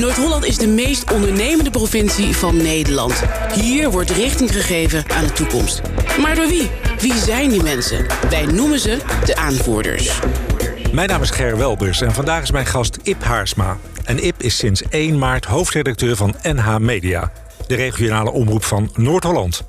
Noord-Holland is de meest ondernemende provincie van Nederland. Hier wordt richting gegeven aan de toekomst. Maar door wie? Wie zijn die mensen? Wij noemen ze de aanvoerders. Mijn naam is Ger Welbers en vandaag is mijn gast Ip Haarsma. En Ip is sinds 1 maart hoofdredacteur van NH Media, de regionale omroep van Noord-Holland.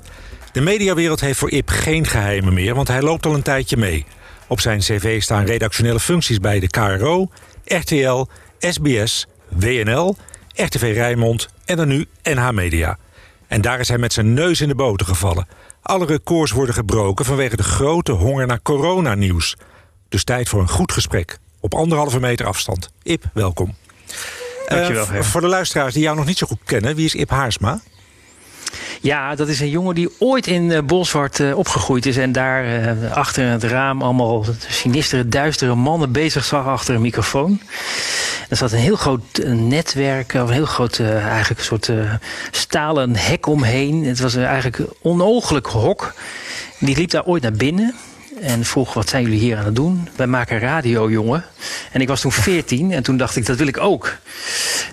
De mediawereld heeft voor Ip geen geheimen meer, want hij loopt al een tijdje mee. Op zijn cv staan redactionele functies bij de KRO, RTL, SBS, WNL, RTV Rijnmond en dan nu NH Media. En daar is hij met zijn neus in de boter gevallen. Alle records worden gebroken vanwege de grote honger naar coronanieuws. Dus tijd voor een goed gesprek. Op anderhalve meter afstand. Ip, welkom. Dankjewel. Uh, voor de luisteraars die jou nog niet zo goed kennen, wie is Ip Haarsma? Ja, dat is een jongen die ooit in uh, Bolsward uh, opgegroeid is. En daar uh, achter het raam allemaal sinistere, duistere mannen bezig zag achter een microfoon. Er zat een heel groot netwerk, of een heel groot eigenlijk soort stalen hek omheen. Het was eigenlijk een onogelijk hok. Die liep daar ooit naar binnen en vroeg: Wat zijn jullie hier aan het doen? Wij maken radio, jongen. En ik was toen 14 en toen dacht ik: Dat wil ik ook.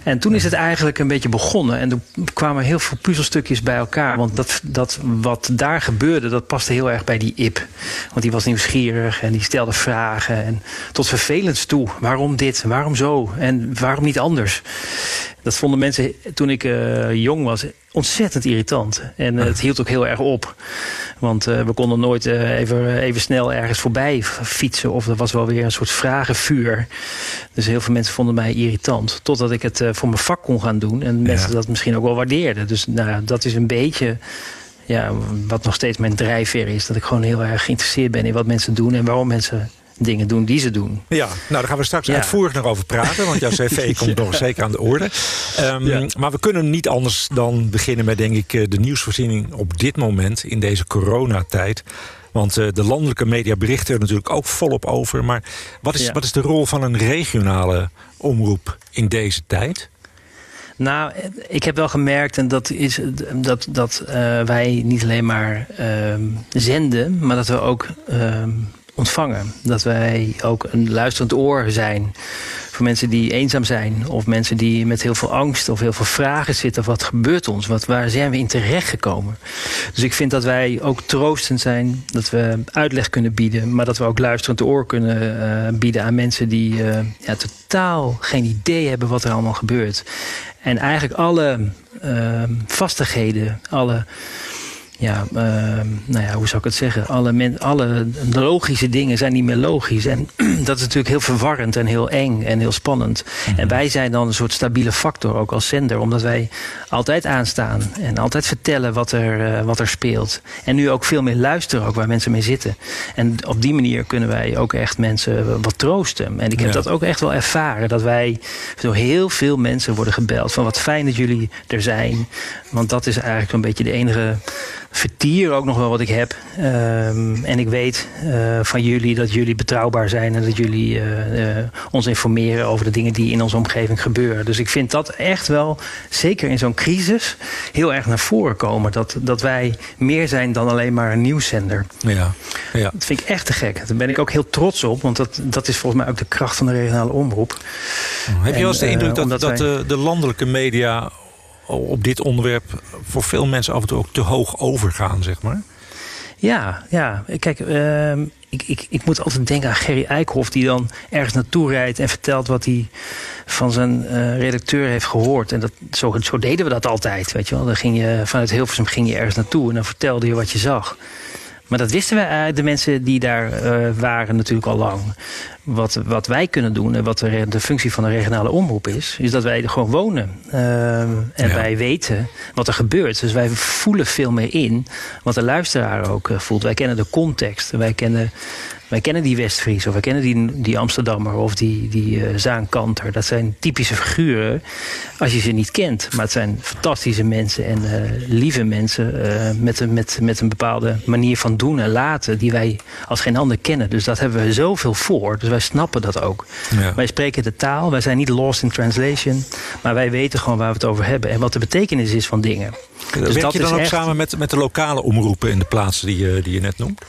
En toen is het eigenlijk een beetje begonnen. En toen kwamen heel veel puzzelstukjes bij elkaar. Want dat, dat wat daar gebeurde, dat paste heel erg bij die Ip. Want die was nieuwsgierig en die stelde vragen. En tot vervelends toe. Waarom dit? Waarom zo? En waarom niet anders? Dat vonden mensen toen ik uh, jong was ontzettend irritant. En uh, het hield ook heel erg op. Want uh, we konden nooit even, even snel ergens voorbij fietsen. Of er was wel weer een soort vragenvuur. Dus heel veel mensen vonden mij irritant. Totdat ik het voor mijn vak kon gaan doen. En mensen ja. dat misschien ook wel waardeerden. Dus nou, dat is een beetje ja, wat nog steeds mijn drijfveer is. Dat ik gewoon heel erg geïnteresseerd ben in wat mensen doen. En waarom mensen dingen doen die ze doen. Ja, nou daar gaan we straks ja. uitvoerig nog over praten. Want jouw cv komt ja. nog zeker aan de orde. Um, ja. Maar we kunnen niet anders dan beginnen met denk ik de nieuwsvoorziening op dit moment in deze coronatijd. Want uh, de landelijke media berichten er natuurlijk ook volop over. Maar wat is, wat is de rol van een regionale omroep in deze tijd? Nou, ik heb wel gemerkt, en dat is dat, dat uh, wij niet alleen maar uh, zenden, maar dat we ook ontvangen. Dat wij ook een luisterend oor zijn voor mensen die eenzaam zijn. Of mensen die met heel veel angst of heel veel vragen zitten. Wat gebeurt ons? Wat, waar zijn we in terecht gekomen? Dus ik vind dat wij ook troostend zijn. Dat we uitleg kunnen bieden. Maar dat we ook luisterend oor kunnen uh, bieden aan mensen die uh, ja, totaal geen idee hebben wat er allemaal gebeurt. En eigenlijk alle uh, vastigheden, alle ja, uh, nou ja, hoe zou ik het zeggen? Alle, men, alle logische dingen zijn niet meer logisch. En dat is natuurlijk heel verwarrend en heel eng en heel spannend. Mm -hmm. En wij zijn dan een soort stabiele factor, ook als zender, omdat wij altijd aanstaan en altijd vertellen wat er, uh, wat er speelt. En nu ook veel meer luisteren, ook waar mensen mee zitten. En op die manier kunnen wij ook echt mensen wat troosten. En ik heb ja. dat ook echt wel ervaren, dat wij door heel veel mensen worden gebeld van wat fijn dat jullie er zijn. Want dat is eigenlijk een beetje de enige vertier ook nog wel wat ik heb. Um, en ik weet uh, van jullie dat jullie betrouwbaar zijn en dat jullie uh, uh, ons informeren over de dingen die in onze omgeving gebeuren. Dus ik vind dat echt wel, zeker in zo'n crisis, heel erg naar voren komen. Dat, dat wij meer zijn dan alleen maar een nieuwszender. Ja. Ja. Dat vind ik echt te gek. Daar ben ik ook heel trots op, want dat, dat is volgens mij ook de kracht van de regionale omroep. Heb je wel eens de indruk dat, dat wij... de landelijke media op dit onderwerp voor veel mensen af en toe ook te hoog overgaan, zeg maar? Ja, ja. Kijk, uh, ik, ik, ik moet altijd denken aan Gerry Eikhoff... die dan ergens naartoe rijdt en vertelt wat hij van zijn uh, redacteur heeft gehoord. En dat, zo, zo deden we dat altijd, weet je wel. Dan ging je, vanuit Hilversum ging je ergens naartoe en dan vertelde je wat je zag. Maar dat wisten wij, de mensen die daar uh, waren natuurlijk al lang. Wat, wat wij kunnen doen en wat de, de functie van de regionale omroep is... is dat wij er gewoon wonen. Uh, en ja. wij weten wat er gebeurt. Dus wij voelen veel meer in wat de luisteraar ook uh, voelt. Wij kennen de context. Wij kennen... Wij kennen die Westfries, of wij kennen die, die Amsterdammer of die, die uh, Zaankanter. Dat zijn typische figuren als je ze niet kent. Maar het zijn fantastische mensen en uh, lieve mensen met, een, met, met een bepaalde manier van doen en laten die wij als geen ander kennen. Dus dat hebben we zoveel voor. Dus wij snappen dat ook. Ja. Wij spreken de taal, wij zijn niet lost in translation. Maar wij weten gewoon waar we het over hebben en wat de betekenis is van dingen. Dus Werk dat je dan ook echt... samen met, met de lokale omroepen in de plaatsen die je, die je net noemt?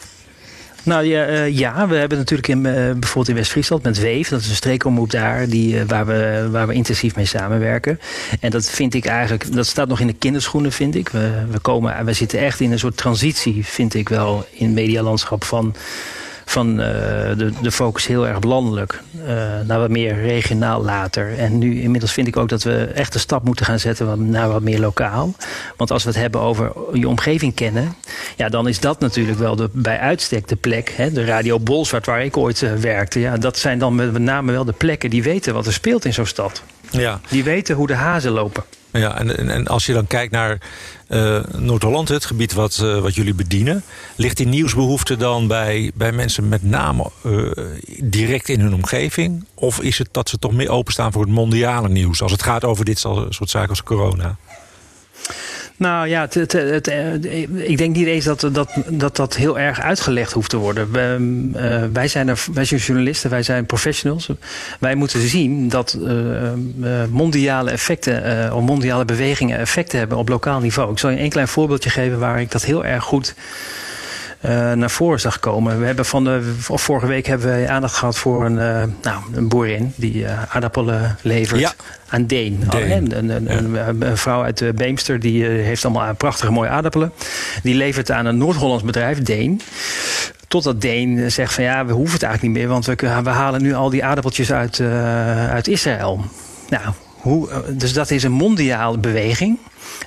Nou ja, uh, ja, we hebben natuurlijk in, uh, bijvoorbeeld in West-Friesland met Weef, dat is een streekomroep daar, die, uh, waar, we, waar we intensief mee samenwerken. En dat vind ik eigenlijk, dat staat nog in de kinderschoenen, vind ik. We, we, komen, we zitten echt in een soort transitie, vind ik wel, in het medialandschap van van uh, de, de focus heel erg landelijk uh, naar wat meer regionaal later. En nu inmiddels vind ik ook dat we echt de stap moeten gaan zetten naar wat meer lokaal. Want als we het hebben over je omgeving kennen, ja, dan is dat natuurlijk wel de, bij uitstek de plek. Hè, de Radio Bolsward, waar ik ooit uh, werkte, ja, dat zijn dan met name wel de plekken die weten wat er speelt in zo'n stad. Ja. Die weten hoe de hazen lopen. Ja, en, en, en als je dan kijkt naar uh, Noord-Holland, het gebied wat, uh, wat jullie bedienen, ligt die nieuwsbehoefte dan bij, bij mensen met name uh, direct in hun omgeving? Of is het dat ze toch meer openstaan voor het mondiale nieuws als het gaat over dit soort zaken als corona? Nou ja, het, ik denk niet eens dat dat, dat dat heel erg uitgelegd hoeft te worden. Wij, uh, wij, zijn, er, wij zijn journalisten, wij zijn professionals. Wij moeten zien dat uh, mondiale effecten, of mondiale bewegingen effecten hebben op lokaal niveau. Ik zal je een klein voorbeeldje geven waar ik dat heel erg goed naar voren zag komen. We hebben van de, vorige week hebben wij aandacht gehad voor een, uh, nou, een boerin die uh, aardappelen levert ja. aan Deen. Deen. Een, een, een, vrouw uit Beemster die heeft allemaal prachtige mooie aardappelen. Die levert aan een Noord-Hollands bedrijf, Deen. Totdat Deen zegt van ja, we hoeven het eigenlijk niet meer, want we, we halen nu al die aardappeltjes uit, uit Israël. Nou, hoe, dus dat is een mondiale beweging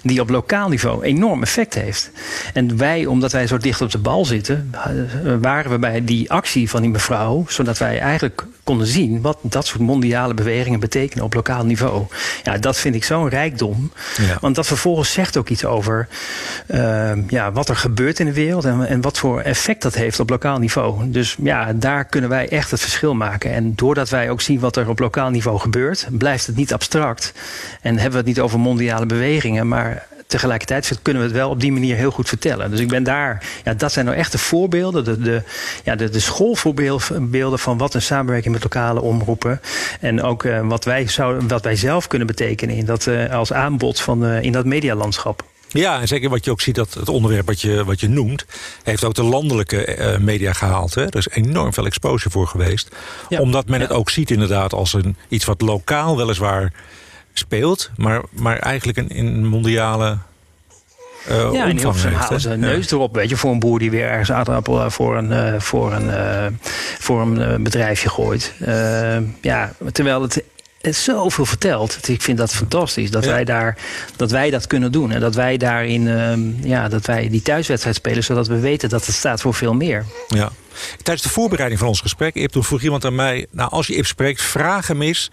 die op lokaal niveau enorm effect heeft. En wij, omdat wij zo dicht op de bal zitten, waren we bij die actie van die mevrouw, zodat wij eigenlijk konden zien wat dat soort mondiale bewegingen betekenen op lokaal niveau. Ja, dat vind ik zo'n rijkdom. Ja. Want dat vervolgens zegt ook iets over uh, ja, wat er gebeurt in de wereld en, en wat voor effect dat heeft op lokaal niveau. Dus ja, daar kunnen wij echt het verschil maken. En doordat wij ook zien wat er op lokaal niveau gebeurt, blijft het niet abstract. En hebben we het niet over mondiale bewegingen, maar tegelijkertijd kunnen we het wel op die manier heel goed vertellen. Dus ik ben daar, ja, dat zijn nou echte voorbeelden, de, de, ja, de, de schoolvoorbeelden van wat een samenwerking met lokale omroepen. En ook uh, wat, wij zouden, wat wij zelf kunnen betekenen in dat, uh, als aanbod van, uh, in dat medialandschap. Ja, en zeker wat je ook ziet, dat het onderwerp wat je, wat je noemt... heeft ook de landelijke uh, media gehaald. Hè? Er is enorm veel exposure voor geweest. Ja. Omdat men ja. het ook ziet inderdaad als een, iets wat lokaal weliswaar speelt, maar, maar eigenlijk een, in mondiale uh, ja, heel halen ze een neus erop, weet je, voor een boer die weer ergens aardappel voor een, uh, voor een, voor een bedrijfje gooit. ja, terwijl het het zoveel vertelt. Ik vind dat fantastisch dat, ja. wij, daar, dat wij dat kunnen doen. En dat wij daarin, uh, ja, dat wij die thuiswedstrijd spelen, zodat we weten dat het staat voor veel meer. Ja. Tijdens de voorbereiding van ons gesprek, Ip, toen vroeg iemand aan mij, nou als je Ip spreekt, vraag hem eens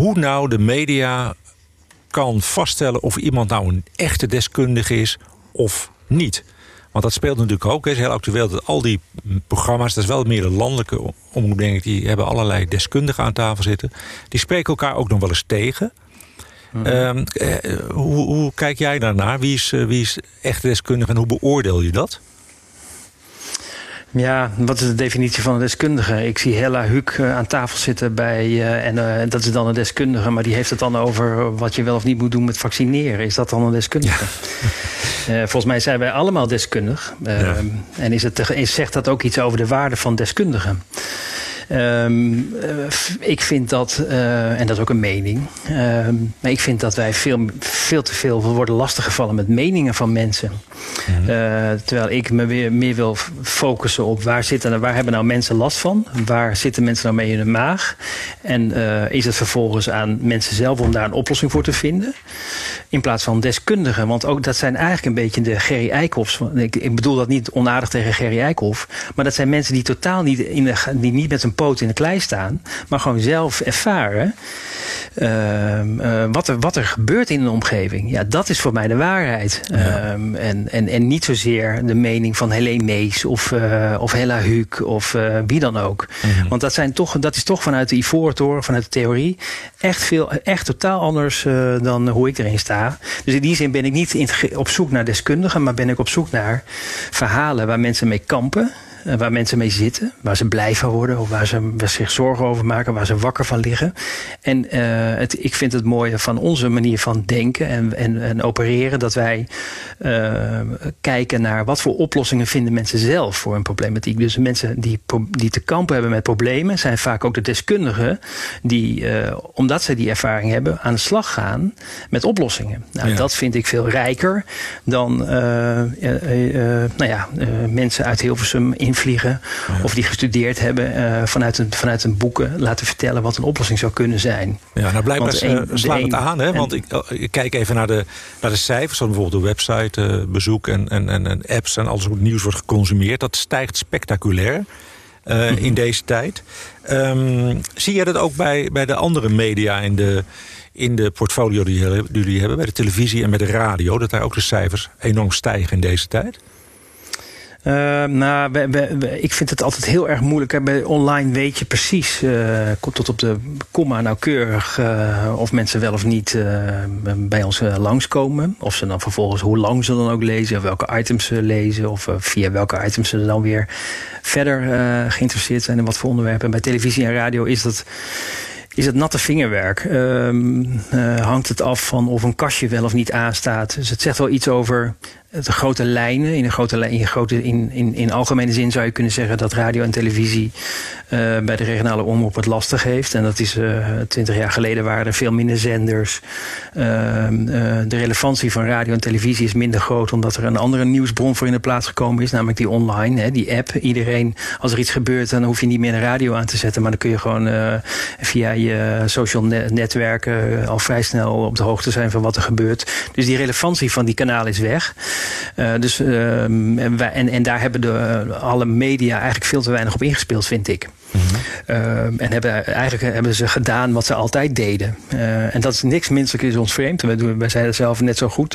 hoe nou de media kan vaststellen of iemand nou een echte deskundige is of niet. Want dat speelt natuurlijk ook. Het is heel actueel dat al die programma's, dat is wel meer de landelijke omroep, denk ik, die hebben allerlei deskundigen aan tafel zitten. Die spreken elkaar ook nog wel eens tegen. Mm -hmm. um, eh, hoe, hoe, kijk jij daarnaar? Wie is, uh, wie is echt deskundige en hoe beoordeel je dat? Ja, wat is de definitie van een deskundige? Ik zie Hella Huuk uh, aan tafel zitten bij, uh, en uh, dat is dan een deskundige, maar die heeft het dan over wat je wel of niet moet doen met vaccineren. Is dat dan een deskundige? Ja. volgens mij zijn wij allemaal deskundig. Ja. En is het, is, zegt dat ook iets over de waarde van deskundigen? Um, ik vind dat, uh, en dat is ook een mening, uh, maar ik vind dat wij veel, veel te veel worden lastiggevallen met meningen van mensen. Mm -hmm. uh, terwijl ik me weer meer wil focussen op waar, zitten, waar hebben nou mensen last van? Waar zitten mensen nou mee in de maag? En is het vervolgens aan mensen zelf om daar een oplossing voor te vinden? In plaats van deskundigen, want ook dat zijn eigenlijk een beetje de Gerry Eikhoffs. Ik, ik bedoel dat niet onaardig tegen Gerry Eikhoff, maar dat zijn mensen die totaal niet, in de, die niet met een poot in de klei staan, maar gewoon zelf ervaren uh, uh, wat, er, wat er gebeurt in een omgeving. Ja, dat is voor mij de waarheid. Ja. Um, en, en, en niet zozeer de mening van Helene Mees of, uh, of Hella Huuk of wie dan ook. Mm -hmm. Want dat, zijn toch, dat is toch vanuit de Ivoren Toren, vanuit de theorie, echt, veel, echt totaal anders dan hoe ik erin sta. Dus in die zin ben ik niet op zoek naar deskundigen, maar ben ik op zoek naar verhalen waar mensen mee kampen. Waar mensen mee zitten, waar ze blij van worden, of waar ze, zich zorgen over maken, waar ze wakker van liggen. En het, ik vind het mooie van onze manier van denken en, en, en opereren dat wij kijken naar wat voor oplossingen vinden mensen zelf voor een problematiek. Dus mensen die, die te kampen hebben met problemen zijn vaak ook de deskundigen die, omdat ze die ervaring hebben, aan de slag gaan met oplossingen. Nou, dat vind ik veel rijker dan nou ja, mensen uit Hilversum invliegen. Of die gestudeerd hebben uh, vanuit, een, vanuit een boeken laten vertellen wat een oplossing zou kunnen zijn. Ja, nou blijkbaar slaat het aan. Hè? Want ik, oh, ik, kijk even naar de, naar de cijfers. Dan bijvoorbeeld de website, uh, bezoek en, en, en, apps en alles wat nieuws wordt geconsumeerd. Dat stijgt spectaculair. Uh, in deze tijd. Um, zie je dat ook bij, bij de andere media in de, in de portfolio die jullie hebben, bij de televisie en bij de radio, dat daar ook de cijfers enorm stijgen in deze tijd? Uh, nou, ik vind het altijd heel erg moeilijk. Bij online weet je precies, uh, tot op de komma nauwkeurig, uh, of mensen wel of niet bij ons langskomen. Of ze dan vervolgens, hoe lang ze dan ook lezen, of welke items ze lezen, of via welke items ze dan weer verder geïnteresseerd zijn in wat voor onderwerpen. Bij televisie en radio is dat is het natte vingerwerk. Uh, hangt het af van of een kastje wel of niet aanstaat. Dus het zegt wel iets over de grote lijnen. In, een grote, in, grote, in, in, in algemene zin zou je kunnen zeggen dat radio en televisie uh, bij de regionale omroep het lastig heeft. En dat is uh, twintig jaar geleden waren er veel minder zenders. Uh, de relevantie van radio en televisie is minder groot omdat er een andere nieuwsbron voor in de plaats gekomen is, namelijk die online, hè, die app. Iedereen, als er iets gebeurt, dan hoef je niet meer een radio aan te zetten, maar dan kun je gewoon via je social netwerken al vrij snel op de hoogte zijn van wat er gebeurt. Dus die relevantie van die kanalen is weg. Uh, dus, uh, en, en, daar hebben de, alle media eigenlijk veel te weinig op ingespeeld, vind ik. Uh, en hebben, eigenlijk hebben ze gedaan wat ze altijd deden. en dat is niks menselijk is ons vreemd. Wij, doen, wij zijn er zelf net zo goed.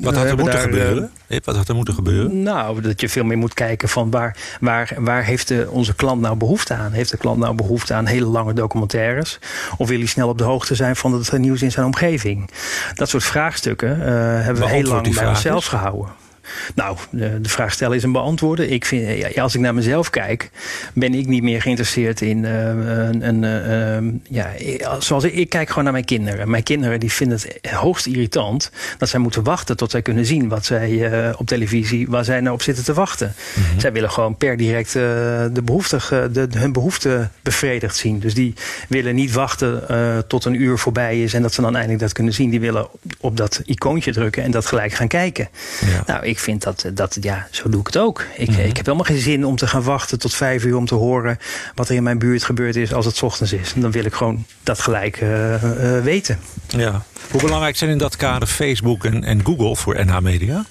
wat had er moeten daar, gebeuren? wat had er moeten gebeuren? Nou, dat je veel meer moet kijken van waar, waar, waar heeft de, onze klant nou behoefte aan? Heeft de klant nou behoefte aan hele lange documentaires? Of wil hij snel op de hoogte zijn van het nieuws in zijn omgeving? Dat soort vraagstukken hebben we heel lang bij onszelf gehouden. Nou, de, de, vraag stellen is een beantwoorden. Ik vind, ja, als ik naar mezelf kijk, ben ik niet meer geïnteresseerd in uh, een. een uh, ja, zoals ik, ik, kijk gewoon naar mijn kinderen. Mijn kinderen die vinden het hoogst irritant dat zij moeten wachten tot zij kunnen zien wat zij uh, op televisie, waar zij nou op zitten te wachten. Mm -hmm. Zij willen gewoon per direct de behoefte, de, hun behoefte bevredigd zien. Dus die willen niet wachten tot een uur voorbij is en dat ze dan eindelijk dat kunnen zien. Die willen op dat icoontje drukken en dat gelijk gaan kijken. Ja. Nou, ik vind dat, dat, ja, zo doe ik het ook. Ik, mm -hmm. ik heb helemaal geen zin om te gaan wachten tot vijf uur om te horen wat er in mijn buurt gebeurd is als het ochtends is. En dan wil ik gewoon dat gelijk uh, uh, weten. Ja. Hoe belangrijk zijn in dat kader Facebook en, en Google voor NH Media?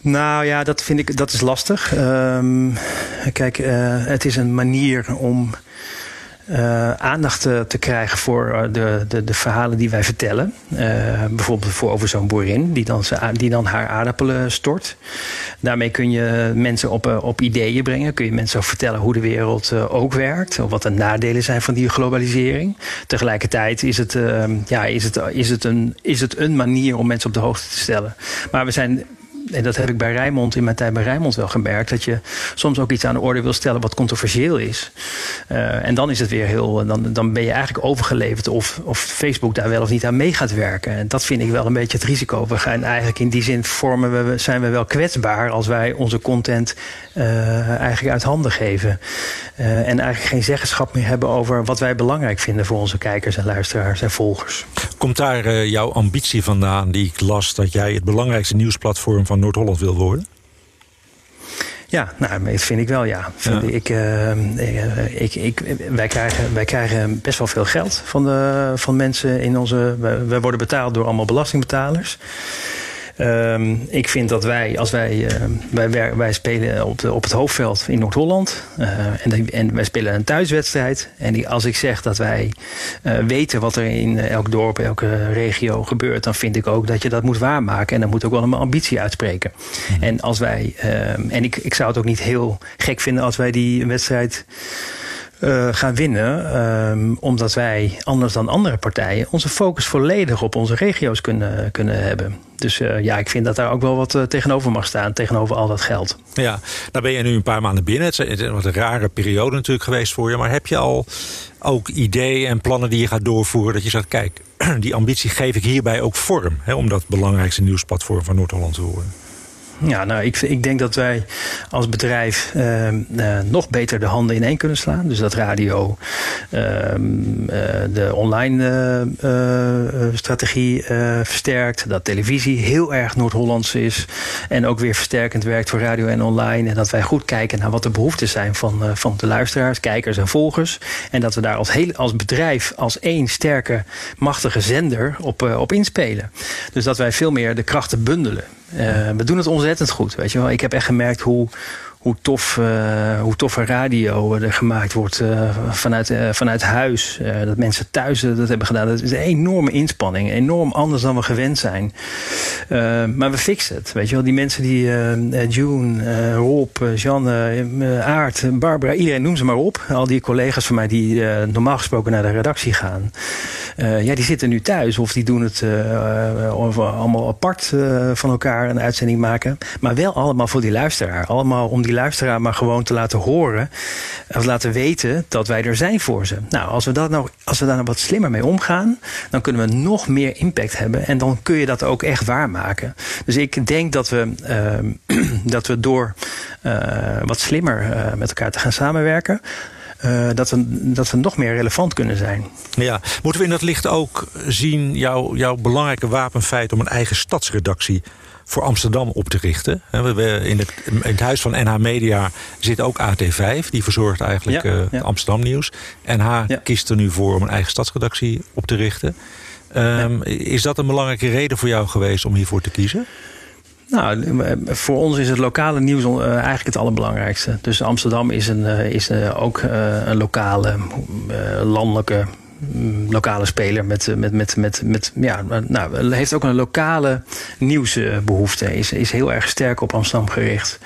Nou ja, dat vind ik dat is lastig. Um, kijk, uh, het is een manier om uh, aandacht te, te, krijgen voor uh, de, de, de, verhalen die wij vertellen. Bijvoorbeeld voor over zo'n boerin die dan, die dan haar aardappelen stort. Daarmee kun je mensen op, op ideeën brengen. Kun je mensen ook vertellen hoe de wereld ook werkt. Of wat de nadelen zijn van die globalisering. Tegelijkertijd is het, ja, is het, is het, een, is het een manier om mensen op de hoogte te stellen. Maar we zijn en dat heb ik bij Rijmond in mijn tijd bij Rijmond wel gemerkt, dat je soms ook iets aan de orde wil stellen wat controversieel is. Uh, en dan is het weer heel, dan, dan ben je eigenlijk overgeleverd of, of Facebook daar wel of niet aan mee gaat werken. En dat vind ik wel een beetje het risico. We gaan eigenlijk in die zin vormen we, zijn we wel kwetsbaar als wij onze content uh, eigenlijk uit handen geven. En eigenlijk geen zeggenschap meer hebben over wat wij belangrijk vinden voor onze kijkers en luisteraars en volgers. Komt daar jouw ambitie vandaan die ik las dat jij het belangrijkste nieuwsplatform van Noord-Holland wil worden? Ja, nou, dat vind ik wel, ja. Vind ja. Ik, uh, ik, ik, wij, krijgen, wij krijgen best wel veel geld van, de, van mensen in onze... Wij worden betaald door allemaal belastingbetalers. Um, ik vind dat wij, als wij, uh, wij, wij spelen op, de, op het hoofdveld in Noord-Holland. Uh, en, en wij spelen een thuiswedstrijd. En die, als ik zeg dat wij uh, weten wat er in elk dorp, elke regio gebeurt, dan vind ik ook dat je dat moet waarmaken. En dan moet ook wel een ambitie uitspreken. Mm. En als wij, en ik, ik zou het ook niet heel gek vinden als wij die wedstrijd uh, gaan winnen. Um, omdat wij, anders dan andere partijen, onze focus volledig op onze regio's kunnen, kunnen hebben. Dus uh, ja, ik vind dat daar ook wel wat uh, tegenover mag staan, tegenover al dat geld. Ja, nou ben je nu een paar maanden binnen. Het is wat een rare periode natuurlijk geweest voor je. Maar heb je al ook ideeën en plannen die je gaat doorvoeren? Dat je zegt, kijk, die ambitie geef ik hierbij ook vorm. Hè, om dat belangrijkste nieuwsplatform van Noord-Holland te worden. Ja, nou, ik, ik denk dat wij als bedrijf uh, uh, nog beter de handen ineen kunnen slaan. Dus dat radio uh, de online strategie versterkt. Dat televisie heel erg Noord-Hollands is. En ook weer versterkend werkt voor radio en online. En dat wij goed kijken naar wat de behoeften zijn van, van de luisteraars, kijkers en volgers. En dat we daar als, heel, als bedrijf, als één sterke, machtige zender op, op inspelen. Dus dat wij veel meer de krachten bundelen. Uh, we doen het ontzettend goed. Weet je wel. Ik heb echt gemerkt hoe, hoe, tof, uh, hoe toffe radio er gemaakt wordt uh, vanuit, uh, vanuit huis. dat mensen thuis dat hebben gedaan. Dat is een enorme inspanning. Enorm anders dan we gewend zijn. maar we fixen het. Weet je wel. Die mensen die June, Rob, Janne, Aart, Barbara, iedereen noem ze maar op. Al die collega's van mij die normaal gesproken naar de redactie gaan. ja, die zitten nu thuis of die doen het allemaal apart van elkaar een uitzending maken. Maar wel allemaal voor die luisteraar. Allemaal om die luisteraar maar gewoon te laten horen. Of laten weten dat wij er zijn voor ze. Nou, als we, dat nou, als we daar nou wat slimmer mee omgaan, dan kunnen we nog meer impact hebben. En dan kun je dat ook echt waarmaken. Dus ik denk dat we, uh, dat we door uh, wat slimmer uh, met elkaar te gaan samenwerken. Uh, dat, we, dat we nog meer relevant kunnen zijn. Ja, moeten we in dat licht ook zien jouw, jouw belangrijke wapenfeit om een eigen stadsredactie voor Amsterdam op te richten. In het, in het huis van NH Media zit ook AT5. Die verzorgt eigenlijk ja, uh, Amsterdam nieuws. NH ja. kiest er nu voor om een eigen stadsredactie op te richten. Um, is dat een belangrijke reden voor jou geweest om hiervoor te kiezen? Nou, voor ons is het lokale nieuws uh, eigenlijk het allerbelangrijkste. Dus Amsterdam is, een, is ook een lokale, landelijke lokale speler met, met, met, met, met ja, nou, heeft ook een lokale nieuwsbehoefte. Is, is heel erg sterk op Amsterdam gericht.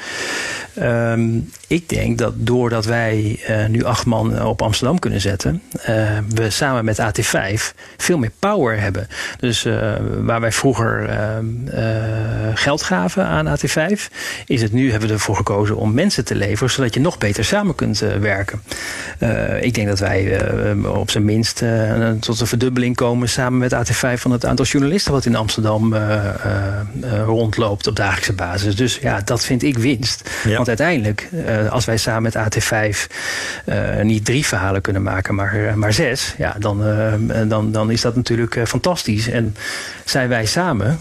Um, ik denk dat doordat wij uh, nu acht man op Amsterdam kunnen zetten, uh, we samen met AT5 veel meer power hebben. Dus uh, waar wij vroeger geld gaven aan AT5, is het nu hebben we ervoor gekozen om mensen te leveren, zodat je nog beter samen kunt werken. ik denk dat wij op zijn minst tot een verdubbeling komen samen met AT5 van het aantal journalisten wat in Amsterdam rondloopt op dagelijkse basis. Dus ja, dat vind ik winst. Ja. Want uiteindelijk, uh, als wij samen met AT5 uh, niet drie verhalen kunnen maken, maar, uh, maar zes, ja, dan, dan, dan is dat natuurlijk fantastisch. En zijn wij samen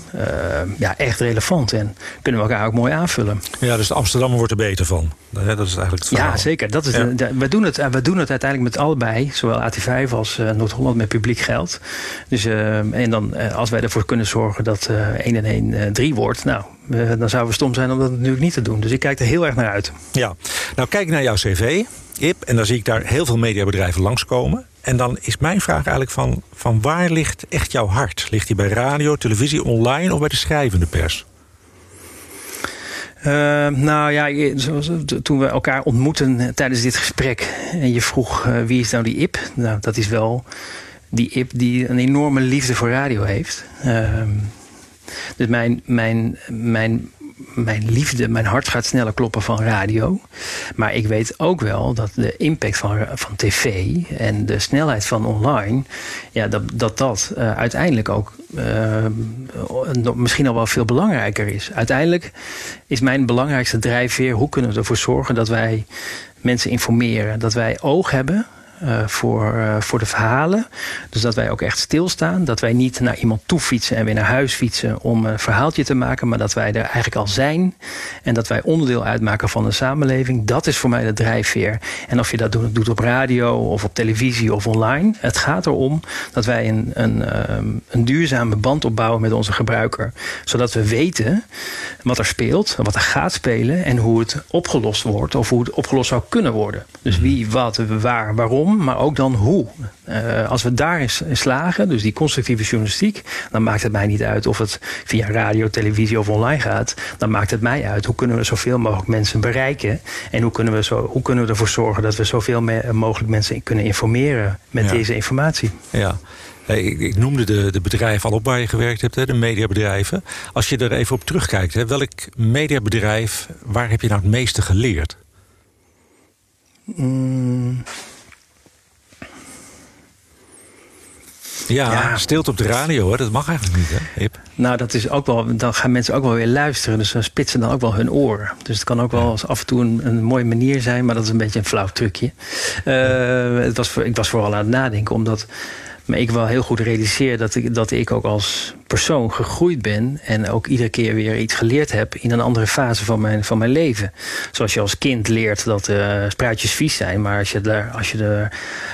ja, echt relevant en kunnen we elkaar ook mooi aanvullen. Ja, dus de Amsterdammer wordt er beter van. Dat is eigenlijk het verhaal. Ja, zeker. Dat is ja. de, we, doen het, we doen het uiteindelijk met allebei, zowel AT5 als Noord-Holland met publiek geld. Dus, en dan, als wij ervoor kunnen zorgen dat 1 en 1 3 wordt, nou, dan zouden we stom zijn om dat natuurlijk niet te doen. Dus ik kijk er heel erg naar uit. Ja, nou kijk naar jouw cv, Ip, en dan zie ik daar heel veel mediabedrijven langskomen. En dan is mijn vraag eigenlijk van, van waar ligt echt jouw hart? Ligt die bij radio, televisie, online of bij de schrijvende pers? Uh, nou ja, toen we elkaar ontmoeten tijdens dit gesprek en je vroeg uh, wie is nou die Ip? Nou, dat is wel die Ip die een enorme liefde voor radio heeft. Uh, dus mijn, mijn, mijn, mijn liefde, mijn hart gaat sneller kloppen van radio. Maar ik weet ook wel dat de impact van, van tv en de snelheid van online, ja, dat dat, dat uh, uiteindelijk ook uh, misschien al wel veel belangrijker is. Uiteindelijk is mijn belangrijkste drijfveer: hoe kunnen we ervoor zorgen dat wij mensen informeren, dat wij oog hebben uh, voor, uh, voor de verhalen. Dus dat wij ook echt stilstaan. Dat wij niet naar iemand toe fietsen en weer naar huis fietsen om een verhaaltje te maken. Maar dat wij er eigenlijk al zijn. En dat wij onderdeel uitmaken van een samenleving. Dat is voor mij de drijfveer. En of je dat doet op radio of op televisie of online. Het gaat erom dat wij een, een, um, een duurzame band opbouwen met onze gebruiker. Zodat we weten wat er speelt, wat er gaat spelen. En hoe het opgelost wordt of hoe het opgelost zou kunnen worden. Dus wie, wat, waar, waarom. Waarom, maar ook dan hoe. Uh, als we daarin slagen, dus die constructieve journalistiek, dan maakt het mij niet uit of het via radio, televisie of online gaat. Dan maakt het mij uit hoe kunnen we zoveel mogelijk mensen bereiken en hoe kunnen we, zo, hoe kunnen we ervoor zorgen dat we zoveel mogelijk mensen kunnen informeren met deze informatie. Ja. Ik, ik, noemde de, de bedrijven al op waar je gewerkt hebt, hè, de mediabedrijven. Als je er even op terugkijkt, hè, welk mediabedrijf, waar heb je nou het meeste geleerd? Mm. Ja, ja, stilte op de radio, hoor. dat mag eigenlijk niet, hè, Nou, dat is ook wel, dan gaan mensen ook wel weer luisteren. Dus dan spitsen dan ook wel hun oren. Dus het kan ook wel af en toe een, een mooie manier zijn, maar dat is een beetje een flauw trucje. Uh, het was, ik was vooral aan het nadenken, omdat maar ik wel heel goed realiseer dat ik, dat ik ook als persoon gegroeid ben en ook iedere keer weer iets geleerd heb in een andere fase van mijn, van mijn leven. Zoals je als kind leert dat uh, spruitjes vies zijn, maar als je, daar, als je er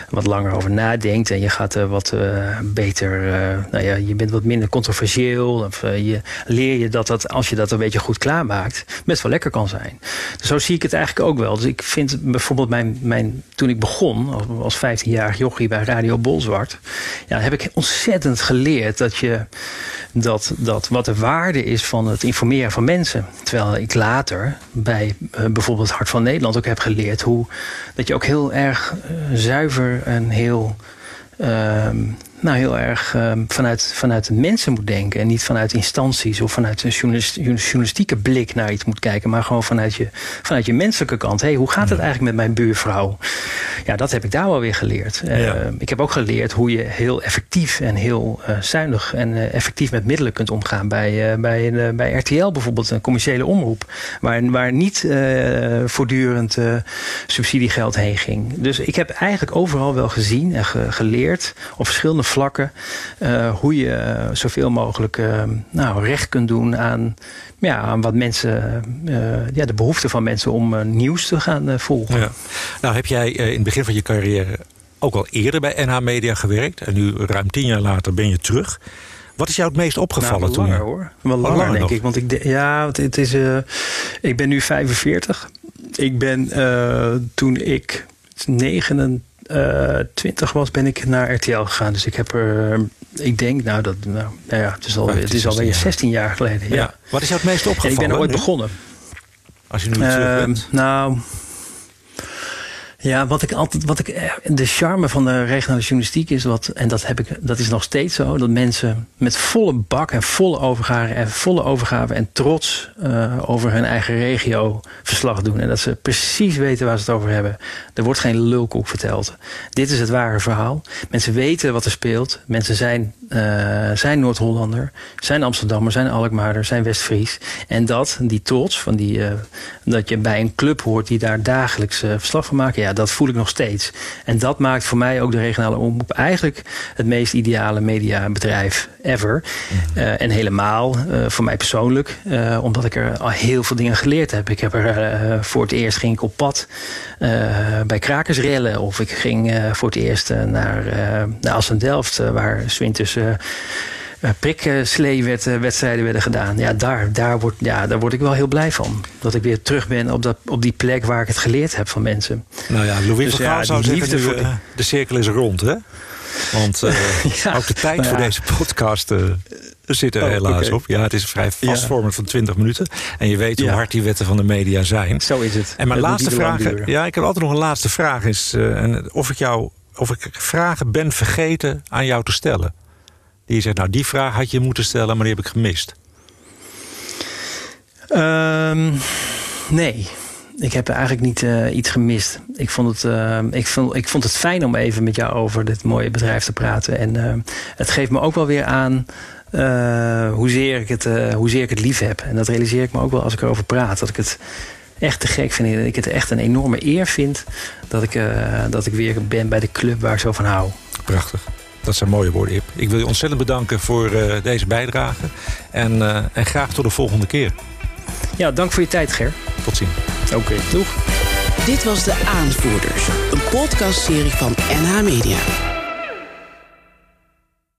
wat langer over nadenkt en je gaat wat uh, beter, uh, nou ja, je bent wat minder controversieel, of je leer je dat dat als je dat een beetje goed klaarmaakt, best wel lekker kan zijn. Dus zo zie ik het eigenlijk ook wel. Dus ik vind bijvoorbeeld mijn, mijn toen ik begon als 15-jarig jochie bij Radio Bolzwart, ja, heb ik ontzettend geleerd dat je dat, dat wat de waarde is van het informeren van mensen. Terwijl ik later bij uh, bijvoorbeeld Hart van Nederland ook heb geleerd hoe dat je ook heel erg uh, zuiver en heel. Uh, nou heel erg uh, vanuit, vanuit de mensen moet denken. En niet vanuit instanties of vanuit een journalistieke blik naar iets moet kijken. Maar gewoon vanuit je, vanuit je menselijke kant. hey, hoe gaat het eigenlijk met mijn buurvrouw? Ja, dat heb ik daar wel weer geleerd. Uh, ik heb ook geleerd hoe je heel effectief en heel uh, zuinig en effectief met middelen kunt omgaan. Bij, bij, bij RTL bijvoorbeeld, een commerciële omroep. Waar, waar niet voortdurend subsidiegeld heen ging. Dus ik heb eigenlijk overal wel gezien en ge geleerd op verschillende vlakken. Uh, hoe je zoveel mogelijk uh, nou, recht kunt doen aan, ja, aan wat mensen, ja, de behoefte van mensen om nieuws te gaan volgen. Ja. Nou, heb jij in het begin van je carrière ook al eerder bij NH Media gewerkt. En nu ruim tien jaar later ben je terug. Wat is jou het meest opgevallen nou, langer, toen? hoor. Wel langer, langer denk ik. Want ik, ja, het is, ik ben nu 45. Ik ben toen ik 29 uh, 20 was, ben ik naar RTL gegaan. Dus ik heb er, ik denk, nou, dat, nou, nou ja, het is, al, het is alweer 16 jaar geleden. Ja. Wat is jou het meest opgevallen? En ik ben ooit begonnen. Als je nu uh, bent. Nou, ja, wat ik altijd, wat ik, eh, de charme van de regionale journalistiek is wat, en dat heb ik, dat is nog steeds zo, dat mensen met volle bak en volle overgave en volle overgave en trots uh, over hun eigen regio verslag doen. En dat ze precies weten waar ze het over hebben. Er wordt geen lulkoek verteld. Dit is het ware verhaal. Mensen weten wat er speelt. Mensen zijn, zijn Noord-Hollander, zijn Amsterdammer, zijn Alkmaarder, zijn Westfries. En dat, die trots, van die, uh, dat je bij een club hoort die daar dagelijks verslag van maken. Ja, dat voel ik nog steeds. En dat maakt voor mij ook de regionale omroep eigenlijk het meest ideale mediabedrijf ever. Mhm. Uh, en helemaal uh, voor mij persoonlijk, uh, omdat ik er al heel veel dingen geleerd heb. Ik heb er voor het eerst ging ik op pad bij krakersrellen. Of ik ging voor het eerst naar, naar Assen-Delft, waar Swinters priksleewedstrijden werden gedaan. Ja daar, daar, word, ja, daar word ik wel heel blij van. Dat ik weer terug ben op, dat, op die plek waar ik het geleerd heb van mensen. Nou ja, Louis dus van Gaal ja, zou zeggen, voor... de, de cirkel is rond, hè? Want uh, ja, ook de tijd voor deze podcast uh, zit er oh, helaas okay. op. Ja, het is vrij vastvormend van 20 minuten. En je weet hoe hard die wetten van de media zijn. Zo is het. En mijn dat laatste vraag... Ja, ik heb altijd nog een laatste vraag. Is, uh, of ik jou... Of ik vragen ben vergeten aan jou te stellen. Die zegt, nou die vraag had je moeten stellen, maar die heb ik gemist. Um, nee, ik heb eigenlijk niet uh, iets gemist. Ik vond, het, uh, ik, vond, ik vond het fijn om even met jou over dit mooie bedrijf te praten. En uh, het geeft me ook wel weer aan hoezeer, ik het, hoezeer ik het lief heb. En dat realiseer ik me ook wel als ik erover praat. Dat ik het echt te gek vind. Dat ik het echt een enorme eer vind dat ik, dat ik weer ben bij de club waar ik zo van hou. Prachtig. Dat zijn mooie woorden, Ip. Ik wil je ontzettend bedanken voor uh, deze bijdrage. En, uh, en graag tot de volgende keer. Ja, dank voor je tijd, Ger. Tot ziens. Oké, okay, doeg. Dit was De Aanvoerders, een podcastserie van NH Media.